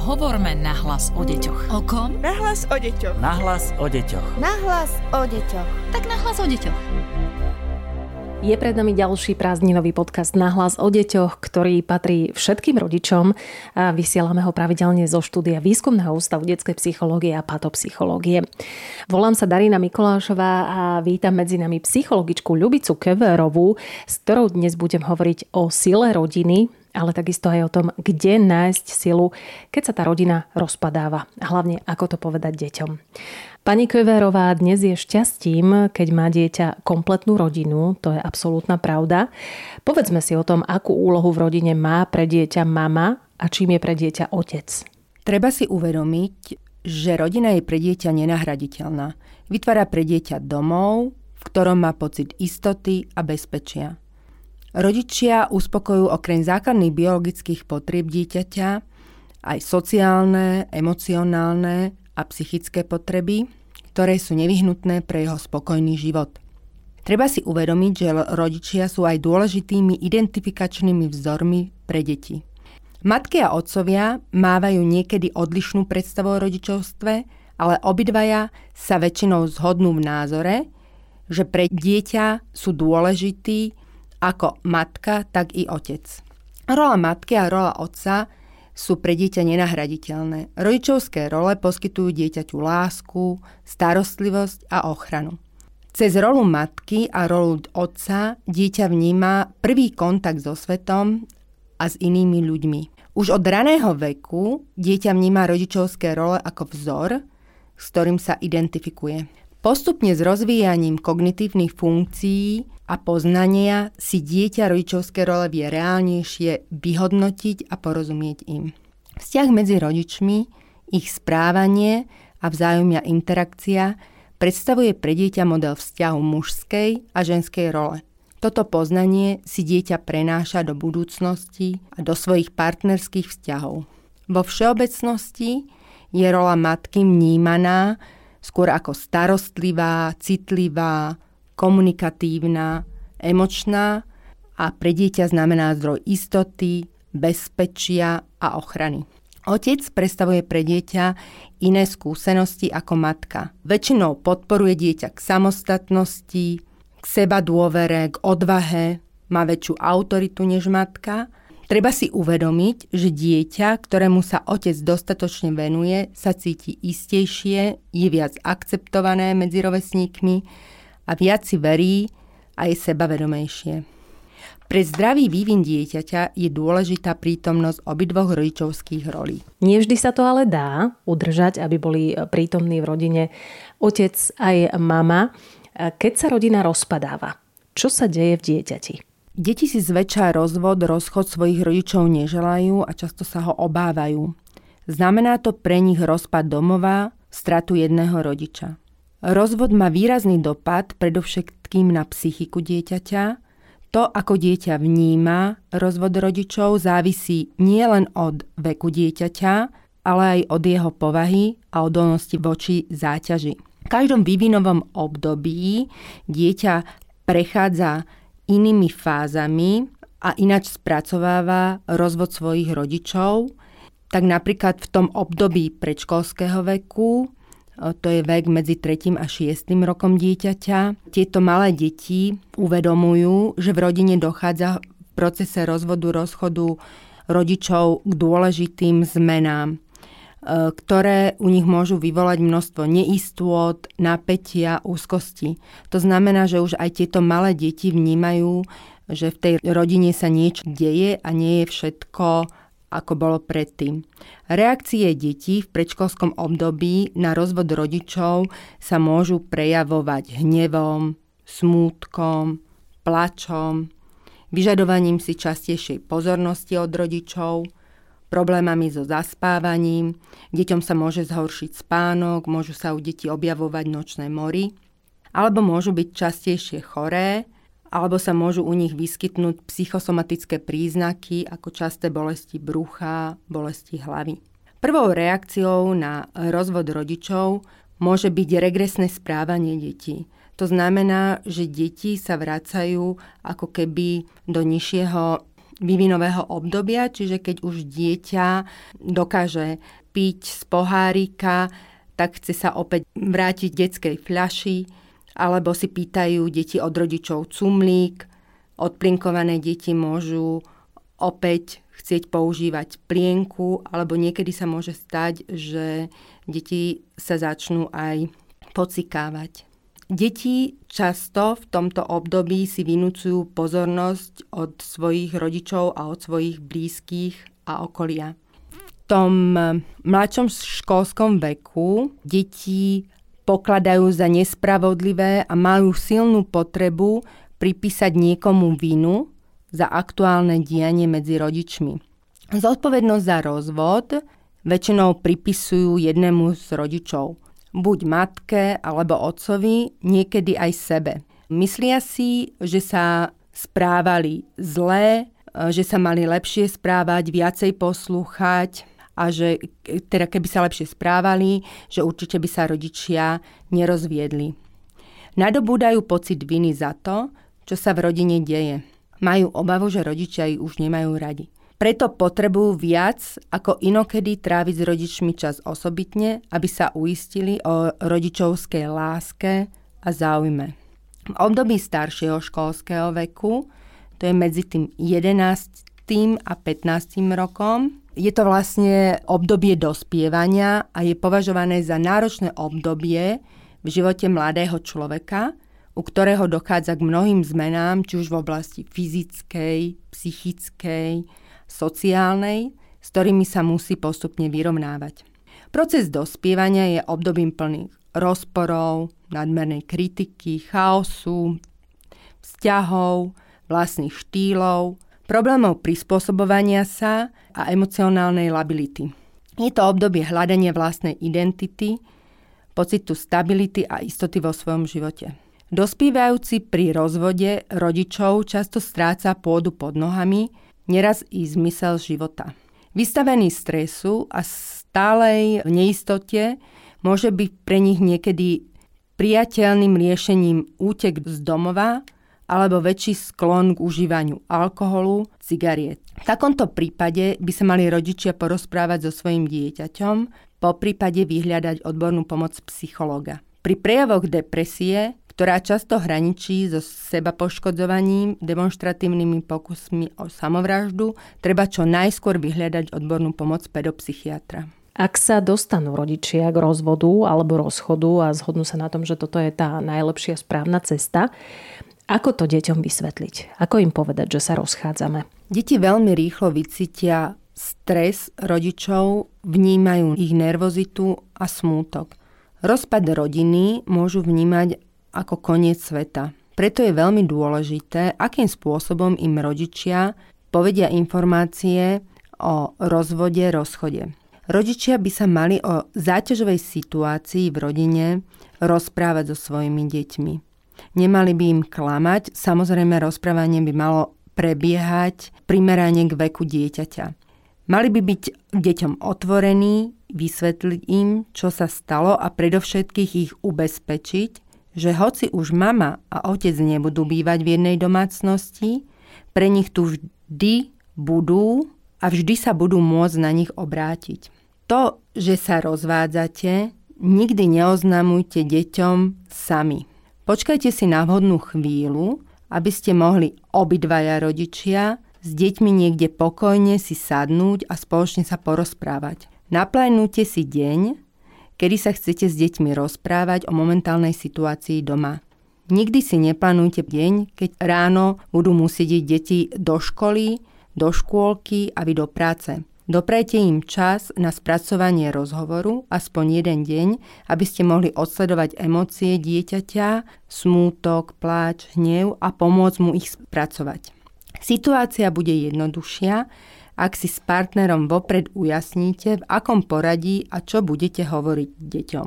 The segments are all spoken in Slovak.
Hovorme nahlas o deťoch. O kom? Nahlas o deťoch. Nahlas o deťoch. Nahlas o deťoch. Tak nahlas o deťoch. Je pred nami ďalší prázdninový podcast Nahlas o deťoch, ktorý patrí všetkým rodičom. A vysielame ho pravidelne zo štúdia Výskumného ústavu detskej psychológie a patopsychológie. Volám sa Darina Mikolášová a vítam medzi nami psychologičku Ľubicu Keverovú, s ktorou dnes budem hovoriť o sile rodiny, ale takisto aj o tom, kde nájsť silu, keď sa tá rodina rozpadáva. A hlavne, ako to povedať deťom. Pani Köverová dnes je šťastím, keď má dieťa kompletnú rodinu, to je absolútna pravda. Povedzme si o tom, akú úlohu v rodine má pre dieťa mama a čím je pre dieťa otec. Treba si uvedomiť, že rodina je pre dieťa nenahraditeľná. Vytvára pre dieťa domov, v ktorom má pocit istoty a bezpečia. Rodičia uspokojujú okrem základných biologických potrieb dieťaťa aj sociálne, emocionálne a psychické potreby, ktoré sú nevyhnutné pre jeho spokojný život. Treba si uvedomiť, že rodičia sú aj dôležitými identifikačnými vzormi pre deti. Matky a otcovia mávajú niekedy odlišnú predstavu o rodičovstve, ale obidvaja sa väčšinou zhodnú v názore, že pre dieťa sú dôležití ako matka, tak i otec. Rola matky a rola otca sú pre dieťa nenahraditeľné. Rodičovské role poskytujú dieťaťu lásku, starostlivosť a ochranu. Cez rolu matky a rolu otca dieťa vníma prvý kontakt so svetom a s inými ľuďmi. Už od raného veku dieťa vníma rodičovské role ako vzor, s ktorým sa identifikuje. Postupne s rozvíjaním kognitívnych funkcií a poznania si dieťa rodičovské role vie reálnejšie vyhodnotiť a porozumieť im. Vzťah medzi rodičmi, ich správanie a vzájomná interakcia predstavuje pre dieťa model vzťahu mužskej a ženskej role. Toto poznanie si dieťa prenáša do budúcnosti a do svojich partnerských vzťahov. Vo všeobecnosti je rola matky vnímaná skôr ako starostlivá, citlivá, komunikatívna, emočná a pre dieťa znamená zdroj istoty, bezpečia a ochrany. Otec predstavuje pre dieťa iné skúsenosti ako matka. Väčšinou podporuje dieťa k samostatnosti, k seba dôvere, k odvahe, má väčšiu autoritu než matka Treba si uvedomiť, že dieťa, ktorému sa otec dostatočne venuje, sa cíti istejšie, je viac akceptované medzi rovesníkmi a viac si verí a je sebavedomejšie. Pre zdravý vývin dieťaťa je dôležitá prítomnosť obidvoch rodičovských rolí. Nie vždy sa to ale dá udržať, aby boli prítomní v rodine otec aj mama. Keď sa rodina rozpadáva, čo sa deje v dieťati? Deti si zväčša rozvod, rozchod svojich rodičov neželajú a často sa ho obávajú. Znamená to pre nich rozpad domova, stratu jedného rodiča. Rozvod má výrazný dopad predovšetkým na psychiku dieťaťa. To, ako dieťa vníma rozvod rodičov, závisí nielen od veku dieťaťa, ale aj od jeho povahy a odolnosti voči záťaži. V každom vývinovom období dieťa prechádza inými fázami a ináč spracováva rozvod svojich rodičov, tak napríklad v tom období predškolského veku, to je vek medzi 3. a 6. rokom dieťaťa, tieto malé deti uvedomujú, že v rodine dochádza v procese rozvodu, rozchodu rodičov k dôležitým zmenám E, ktoré u nich môžu vyvolať množstvo neistôt, napätia, úzkosti. To znamená, že už aj tieto malé deti vnímajú, že v tej rodine sa niečo deje a nie je všetko ako bolo predtým. Reakcie detí v predškolskom období na rozvod rodičov sa môžu prejavovať hnevom, smútkom, plačom, vyžadovaním si častejšej pozornosti od rodičov, problémami so zaspávaním, deťom sa môže zhoršiť spánok, môžu sa u detí objavovať nočné mory, alebo môžu byť častejšie choré, alebo sa môžu u nich vyskytnúť psychosomatické príznaky ako časté bolesti brucha, bolesti hlavy. Prvou reakciou na rozvod rodičov môže byť regresné správanie detí. To znamená, že deti sa vracajú ako keby do nižšieho vývinového obdobia, čiže keď už dieťa dokáže piť z pohárika, tak chce sa opäť vrátiť detskej fľaši, alebo si pýtajú deti od rodičov cumlík, odplinkované deti môžu opäť chcieť používať plienku, alebo niekedy sa môže stať, že deti sa začnú aj pocikávať. Deti často v tomto období si vynúcujú pozornosť od svojich rodičov a od svojich blízkych a okolia. V tom mladšom školskom veku deti pokladajú za nespravodlivé a majú silnú potrebu pripísať niekomu vinu za aktuálne dianie medzi rodičmi. Zodpovednosť za rozvod väčšinou pripisujú jednému z rodičov – buď matke alebo otcovi, niekedy aj sebe. Myslia si, že sa správali zlé, že sa mali lepšie správať, viacej poslúchať a že teda keby sa lepšie správali, že určite by sa rodičia nerozviedli. Nadobúdajú pocit viny za to, čo sa v rodine deje. Majú obavu, že rodičia ich už nemajú radi. Preto potrebujú viac ako inokedy tráviť s rodičmi čas osobitne, aby sa uistili o rodičovskej láske a záujme. V období staršieho školského veku, to je medzi tým 11. a 15. rokom, je to vlastne obdobie dospievania a je považované za náročné obdobie v živote mladého človeka, u ktorého dochádza k mnohým zmenám, či už v oblasti fyzickej, psychickej, sociálnej, s ktorými sa musí postupne vyrovnávať. Proces dospievania je obdobím plných rozporov, nadmernej kritiky, chaosu, vzťahov, vlastných štýlov, problémov prispôsobovania sa a emocionálnej lability. Je to obdobie hľadania vlastnej identity, pocitu stability a istoty vo svojom živote. Dospívajúci pri rozvode rodičov často stráca pôdu pod nohami, neraz i zmysel života. Vystavený stresu a stálej neistote môže byť pre nich niekedy priateľným riešením útek z domova alebo väčší sklon k užívaniu alkoholu, cigariet. V takomto prípade by sa mali rodičia porozprávať so svojim dieťaťom, po prípade vyhľadať odbornú pomoc psychológa. Pri prejavoch depresie ktorá často hraničí so seba poškodzovaním, demonstratívnymi pokusmi o samovraždu, treba čo najskôr vyhľadať odbornú pomoc pedopsychiatra. Ak sa dostanú rodičia k rozvodu alebo rozchodu a zhodnú sa na tom, že toto je tá najlepšia správna cesta, ako to deťom vysvetliť? Ako im povedať, že sa rozchádzame? Deti veľmi rýchlo vycítia stres rodičov, vnímajú ich nervozitu a smútok. Rozpad rodiny môžu vnímať ako koniec sveta. Preto je veľmi dôležité, akým spôsobom im rodičia povedia informácie o rozvode, rozchode. Rodičia by sa mali o záťažovej situácii v rodine rozprávať so svojimi deťmi. Nemali by im klamať, samozrejme rozprávanie by malo prebiehať primerane k veku dieťaťa. Mali by byť deťom otvorení, vysvetliť im, čo sa stalo a predovšetkých ich ubezpečiť, že hoci už mama a otec nebudú bývať v jednej domácnosti, pre nich tu vždy budú a vždy sa budú môcť na nich obrátiť. To, že sa rozvádzate, nikdy neoznamujte deťom sami. Počkajte si na vhodnú chvíľu, aby ste mohli obidvaja rodičia s deťmi niekde pokojne si sadnúť a spoločne sa porozprávať. Naplánujte si deň, kedy sa chcete s deťmi rozprávať o momentálnej situácii doma. Nikdy si neplánujte deň, keď ráno budú musieť deti do školy, do škôlky a vy do práce. Doprajte im čas na spracovanie rozhovoru, aspoň jeden deň, aby ste mohli odsledovať emócie dieťaťa, smútok, pláč, hnev a pomôcť mu ich spracovať. Situácia bude jednoduchšia, ak si s partnerom vopred ujasníte, v akom poradí a čo budete hovoriť deťom.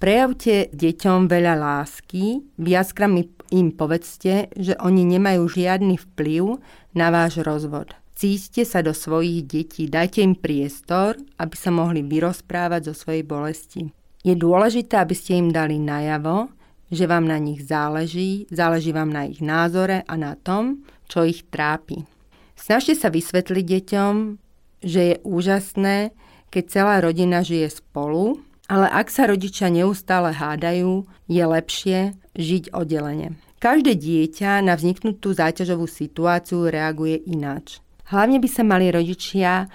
Prejavte deťom veľa lásky, viackrát im povedzte, že oni nemajú žiadny vplyv na váš rozvod. Cíťte sa do svojich detí, dajte im priestor, aby sa mohli vyrozprávať zo svojej bolesti. Je dôležité, aby ste im dali najavo, že vám na nich záleží, záleží vám na ich názore a na tom, čo ich trápi. Snažte sa vysvetliť deťom, že je úžasné, keď celá rodina žije spolu, ale ak sa rodičia neustále hádajú, je lepšie žiť oddelenie. Každé dieťa na vzniknutú záťažovú situáciu reaguje ináč. Hlavne by sa mali rodičia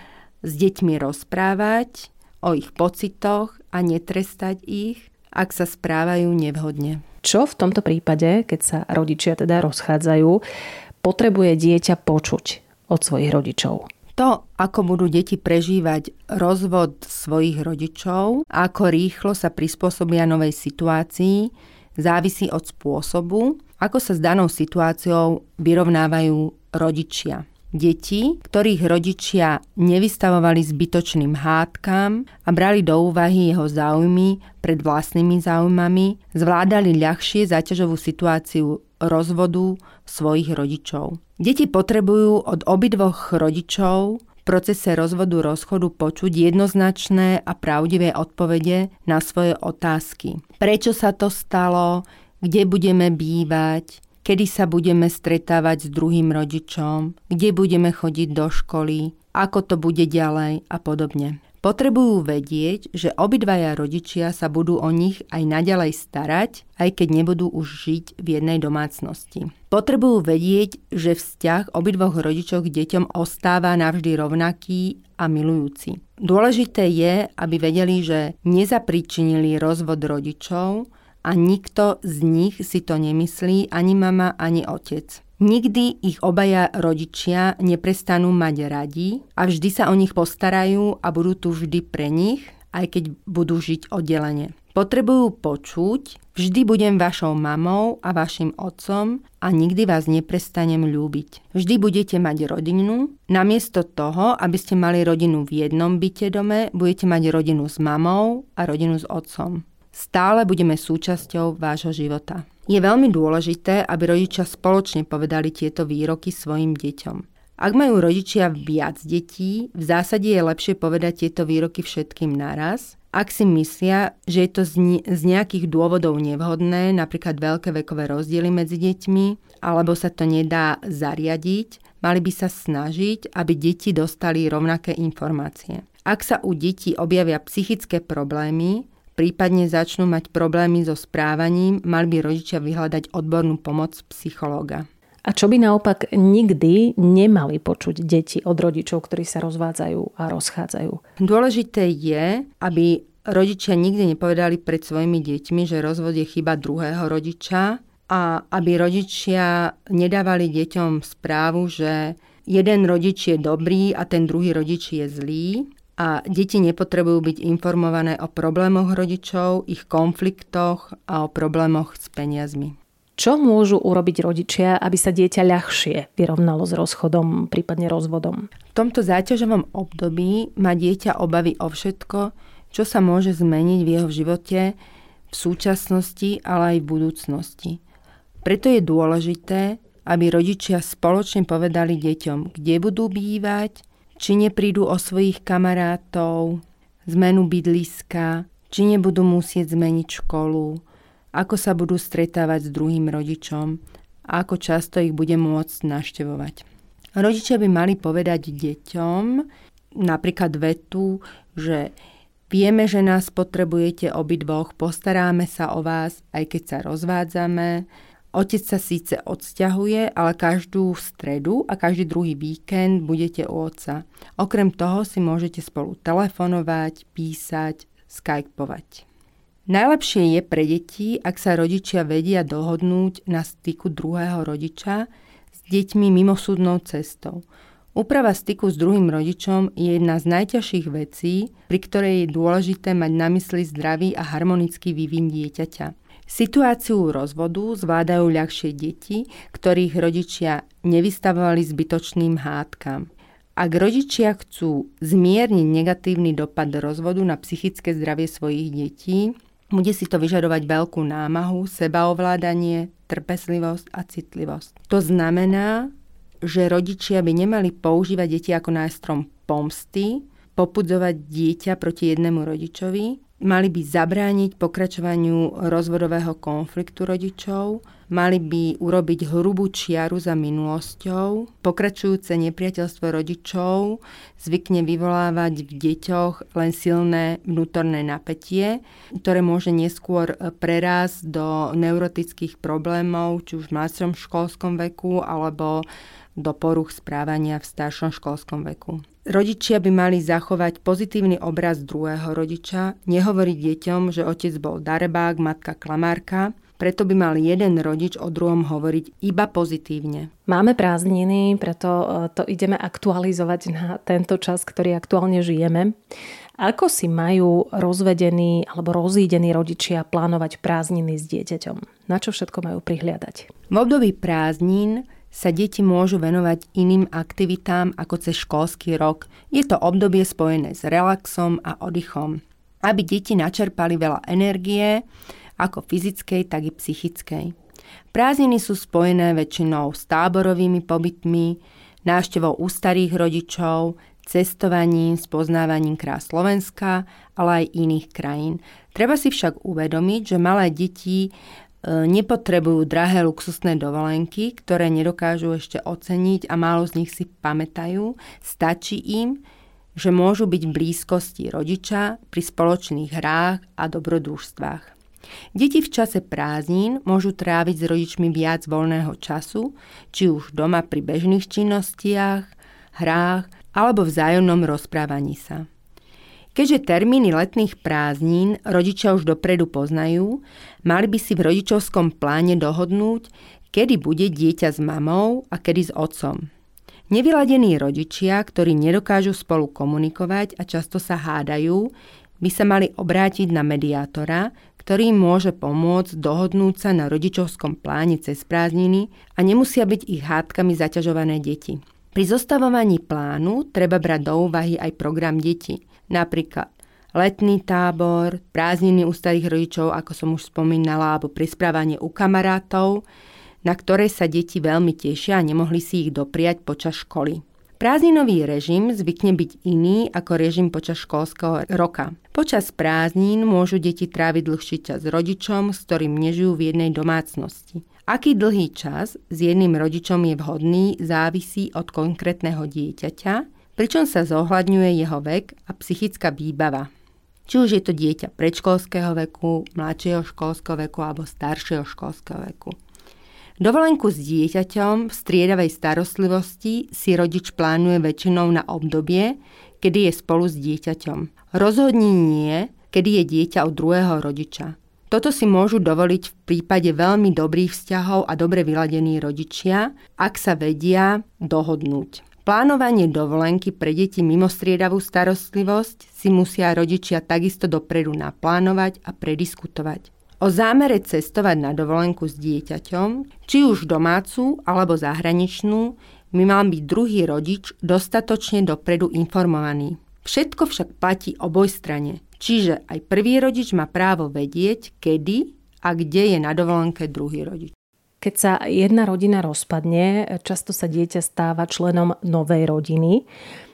s deťmi rozprávať o ich pocitoch a netrestať ich, ak sa správajú nevhodne. Čo v tomto prípade, keď sa rodičia teda rozchádzajú, potrebuje dieťa počuť od svojich rodičov? To, ako budú deti prežívať rozvod svojich rodičov ako rýchlo sa prispôsobia novej situácii, závisí od spôsobu, ako sa s danou situáciou vyrovnávajú rodičia. Deti, ktorých rodičia nevystavovali zbytočným hádkam a brali do úvahy jeho záujmy pred vlastnými záujmami, zvládali ľahšie záťažovú situáciu rozvodu svojich rodičov. Deti potrebujú od obidvoch rodičov v procese rozvodu rozchodu počuť jednoznačné a pravdivé odpovede na svoje otázky. Prečo sa to stalo? Kde budeme bývať? kedy sa budeme stretávať s druhým rodičom, kde budeme chodiť do školy, ako to bude ďalej a podobne. Potrebujú vedieť, že obidvaja rodičia sa budú o nich aj naďalej starať, aj keď nebudú už žiť v jednej domácnosti. Potrebujú vedieť, že vzťah obidvoch rodičov k deťom ostáva navždy rovnaký a milujúci. Dôležité je, aby vedeli, že nezapričinili rozvod rodičov, a nikto z nich si to nemyslí, ani mama, ani otec. Nikdy ich obaja rodičia neprestanú mať radi a vždy sa o nich postarajú a budú tu vždy pre nich, aj keď budú žiť oddelenie. Potrebujú počuť, vždy budem vašou mamou a vašim otcom a nikdy vás neprestanem ľúbiť. Vždy budete mať rodinu, namiesto toho, aby ste mali rodinu v jednom byte dome, budete mať rodinu s mamou a rodinu s otcom stále budeme súčasťou vášho života. Je veľmi dôležité, aby rodičia spoločne povedali tieto výroky svojim deťom. Ak majú rodičia viac detí, v zásade je lepšie povedať tieto výroky všetkým naraz. Ak si myslia, že je to z nejakých dôvodov nevhodné, napríklad veľké vekové rozdiely medzi deťmi, alebo sa to nedá zariadiť, mali by sa snažiť, aby deti dostali rovnaké informácie. Ak sa u detí objavia psychické problémy, prípadne začnú mať problémy so správaním, mali by rodičia vyhľadať odbornú pomoc psychológa. A čo by naopak nikdy nemali počuť deti od rodičov, ktorí sa rozvádzajú a rozchádzajú? Dôležité je, aby rodičia nikdy nepovedali pred svojimi deťmi, že rozvod je chyba druhého rodiča a aby rodičia nedávali deťom správu, že jeden rodič je dobrý a ten druhý rodič je zlý, a deti nepotrebujú byť informované o problémoch rodičov, ich konfliktoch a o problémoch s peniazmi. Čo môžu urobiť rodičia, aby sa dieťa ľahšie vyrovnalo s rozchodom, prípadne rozvodom? V tomto záťažovom období má dieťa obavy o všetko, čo sa môže zmeniť v jeho živote v súčasnosti, ale aj v budúcnosti. Preto je dôležité, aby rodičia spoločne povedali deťom, kde budú bývať, či neprídu o svojich kamarátov, zmenu bydliska, či nebudú musieť zmeniť školu, ako sa budú stretávať s druhým rodičom a ako často ich bude môcť naštevovať. Rodičia by mali povedať deťom napríklad vetu, že vieme, že nás potrebujete obidvoch, postaráme sa o vás, aj keď sa rozvádzame, Otec sa síce odsťahuje, ale každú stredu a každý druhý víkend budete u otca. Okrem toho si môžete spolu telefonovať, písať, skypovať. Najlepšie je pre deti, ak sa rodičia vedia dohodnúť na styku druhého rodiča s deťmi mimosúdnou cestou. Úprava styku s druhým rodičom je jedna z najťažších vecí, pri ktorej je dôležité mať na mysli zdravý a harmonický vývin dieťaťa. Situáciu rozvodu zvládajú ľahšie deti, ktorých rodičia nevystavovali zbytočným hádkam. Ak rodičia chcú zmierniť negatívny dopad rozvodu na psychické zdravie svojich detí, bude si to vyžadovať veľkú námahu, sebaovládanie, trpezlivosť a citlivosť. To znamená, že rodičia by nemali používať deti ako nástrom pomsty, popudzovať dieťa proti jednému rodičovi, mali by zabrániť pokračovaniu rozvodového konfliktu rodičov, mali by urobiť hrubú čiaru za minulosťou. Pokračujúce nepriateľstvo rodičov zvykne vyvolávať v deťoch len silné vnútorné napätie, ktoré môže neskôr prerásť do neurotických problémov, či už v mladšom školskom veku alebo do poruch správania v staršom školskom veku. Rodičia by mali zachovať pozitívny obraz druhého rodiča, nehovoriť deťom, že otec bol darebák, matka klamárka, preto by mal jeden rodič o druhom hovoriť iba pozitívne. Máme prázdniny, preto e, to ideme aktualizovať na tento čas, ktorý aktuálne žijeme. Ako si majú rozvedení alebo rozídení rodičia plánovať prázdniny s dieťaťom? Na čo všetko majú prihliadať? V období prázdnin sa deti môžu venovať iným aktivitám ako cez školský rok. Je to obdobie spojené s relaxom a oddychom. Aby deti načerpali veľa energie, ako fyzickej, tak i psychickej. Prázdniny sú spojené väčšinou s táborovými pobytmi, návštevou u starých rodičov, cestovaním, spoznávaním krás Slovenska, ale aj iných krajín. Treba si však uvedomiť, že malé deti nepotrebujú drahé luxusné dovolenky, ktoré nedokážu ešte oceniť a málo z nich si pamätajú. Stačí im, že môžu byť v blízkosti rodiča pri spoločných hrách a dobrodružstvách. Deti v čase prázdnin môžu tráviť s rodičmi viac voľného času, či už doma pri bežných činnostiach, hrách alebo vzájomnom rozprávaní sa. Keďže termíny letných prázdnin rodičia už dopredu poznajú, mali by si v rodičovskom pláne dohodnúť, kedy bude dieťa s mamou a kedy s otcom. Nevyladení rodičia, ktorí nedokážu spolu komunikovať a často sa hádajú, by sa mali obrátiť na mediátora, ktorý im môže pomôcť dohodnúť sa na rodičovskom pláne cez prázdniny a nemusia byť ich hádkami zaťažované deti. Pri zostavovaní plánu treba brať do úvahy aj program detí – Napríklad letný tábor, prázdniny u starých rodičov, ako som už spomínala, alebo prisprávanie u kamarátov, na ktoré sa deti veľmi tešia a nemohli si ich dopriať počas školy. Prázdninový režim zvykne byť iný ako režim počas školského roka. Počas prázdnin môžu deti tráviť dlhší čas s rodičom, s ktorým nežijú v jednej domácnosti. Aký dlhý čas s jedným rodičom je vhodný, závisí od konkrétneho dieťaťa pričom sa zohľadňuje jeho vek a psychická výbava. Či už je to dieťa predškolského veku, mladšieho školského veku alebo staršieho školského veku. Dovolenku s dieťaťom v striedavej starostlivosti si rodič plánuje väčšinou na obdobie, kedy je spolu s dieťaťom. Rozhodne nie, kedy je dieťa od druhého rodiča. Toto si môžu dovoliť v prípade veľmi dobrých vzťahov a dobre vyladení rodičia, ak sa vedia dohodnúť. Plánovanie dovolenky pre deti mimo striedavú starostlivosť si musia rodičia takisto dopredu naplánovať a prediskutovať. O zámere cestovať na dovolenku s dieťaťom, či už domácu alebo zahraničnú, by mal byť druhý rodič dostatočne dopredu informovaný. Všetko však platí oboj strane, čiže aj prvý rodič má právo vedieť, kedy a kde je na dovolenke druhý rodič. Keď sa jedna rodina rozpadne, často sa dieťa stáva členom novej rodiny,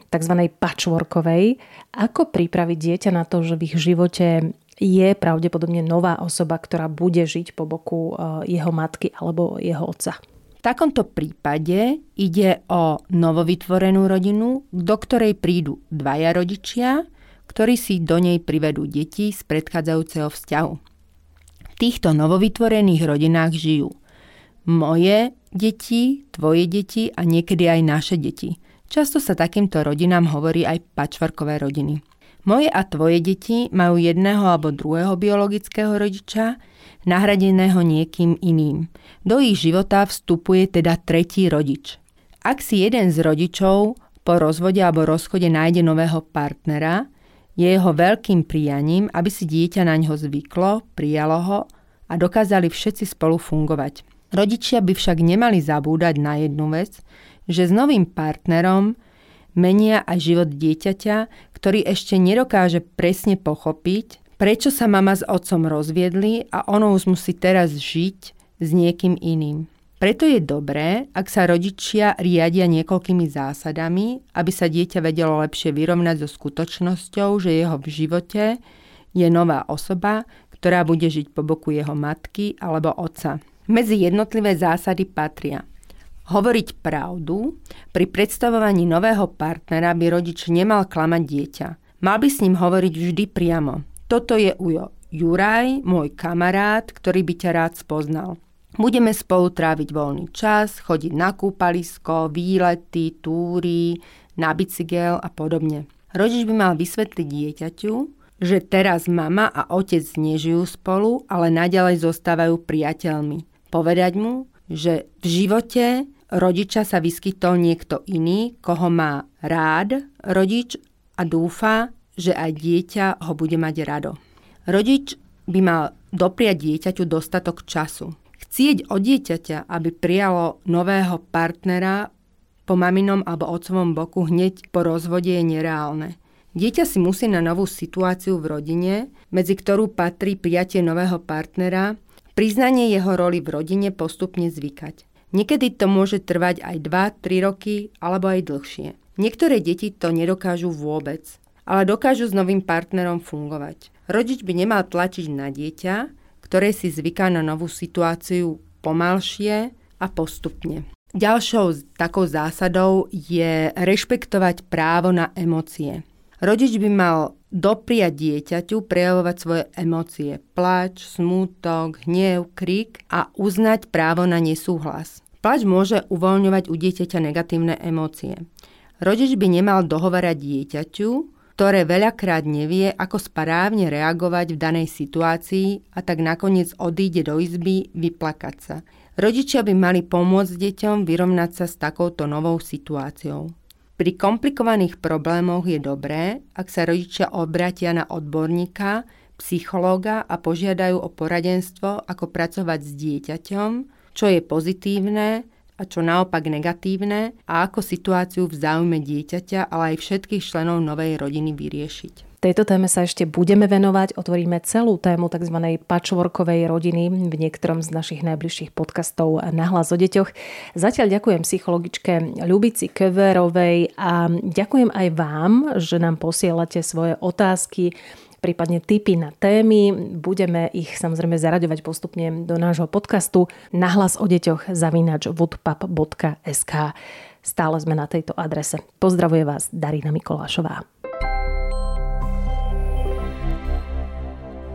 tzv. patchworkovej. Ako pripraviť dieťa na to, že v ich živote je pravdepodobne nová osoba, ktorá bude žiť po boku e, jeho matky alebo jeho otca? V takomto prípade ide o novovytvorenú rodinu, do ktorej prídu dvaja rodičia, ktorí si do nej privedú deti z predchádzajúceho vzťahu. V týchto novovytvorených rodinách žijú moje deti, tvoje deti a niekedy aj naše deti. Často sa takýmto rodinám hovorí aj pačvarkové rodiny. Moje a tvoje deti majú jedného alebo druhého biologického rodiča, nahradeného niekým iným. Do ich života vstupuje teda tretí rodič. Ak si jeden z rodičov po rozvode alebo rozchode nájde nového partnera, je jeho veľkým prianím, aby si dieťa na ňo zvyklo, prijalo ho a dokázali všetci spolu fungovať. Rodičia by však nemali zabúdať na jednu vec, že s novým partnerom menia aj život dieťaťa, ktorý ešte nedokáže presne pochopiť, prečo sa mama s otcom rozviedli a ono už musí teraz žiť s niekým iným. Preto je dobré, ak sa rodičia riadia niekoľkými zásadami, aby sa dieťa vedelo lepšie vyrovnať so skutočnosťou, že jeho v živote je nová osoba, ktorá bude žiť po boku jeho matky alebo otca. Medzi jednotlivé zásady patria hovoriť pravdu, pri predstavovaní nového partnera by rodič nemal klamať dieťa. Mal by s ním hovoriť vždy priamo. Toto je Ujo. Juraj, môj kamarát, ktorý by ťa rád spoznal. Budeme spolu tráviť voľný čas, chodiť na kúpalisko, výlety, túry, na bicykel a podobne. Rodič by mal vysvetliť dieťaťu, že teraz mama a otec nežijú spolu, ale naďalej zostávajú priateľmi. Povedať mu, že v živote rodiča sa vyskytol niekto iný, koho má rád rodič a dúfa, že aj dieťa ho bude mať rado. Rodič by mal dopriať dieťaťu dostatok času. Chcieť od dieťaťa, aby prijalo nového partnera po maminom alebo otcovom boku hneď po rozvode je nereálne. Dieťa si musí na novú situáciu v rodine, medzi ktorú patrí prijatie nového partnera, priznanie jeho roli v rodine postupne zvykať. Niekedy to môže trvať aj 2-3 roky alebo aj dlhšie. Niektoré deti to nedokážu vôbec, ale dokážu s novým partnerom fungovať. Rodič by nemal tlačiť na dieťa, ktoré si zvyká na novú situáciu pomalšie a postupne. Ďalšou takou zásadou je rešpektovať právo na emócie. Rodič by mal dopriať dieťaťu prejavovať svoje emócie, plač, smútok, hnev, krik a uznať právo na nesúhlas. Plač môže uvoľňovať u dieťaťa negatívne emócie. Rodič by nemal dohovárať dieťaťu, ktoré veľakrát nevie, ako správne reagovať v danej situácii a tak nakoniec odíde do izby vyplakať sa. Rodičia by mali pomôcť deťom vyrovnať sa s takouto novou situáciou. Pri komplikovaných problémoch je dobré, ak sa rodičia obratia na odborníka, psychológa a požiadajú o poradenstvo, ako pracovať s dieťaťom, čo je pozitívne a čo naopak negatívne a ako situáciu v záujme dieťaťa, ale aj všetkých členov novej rodiny vyriešiť. Tejto téme sa ešte budeme venovať. Otvoríme celú tému tzv. patchworkovej rodiny v niektorom z našich najbližších podcastov na hlas o deťoch. Zatiaľ ďakujem psychologičke Ľubici Keverovej a ďakujem aj vám, že nám posielate svoje otázky, prípadne tipy na témy. Budeme ich samozrejme zaraďovať postupne do nášho podcastu na hlas o deťoch zavinač woodpap.sk. Stále sme na tejto adrese. Pozdravuje vás Darina Mikolášová.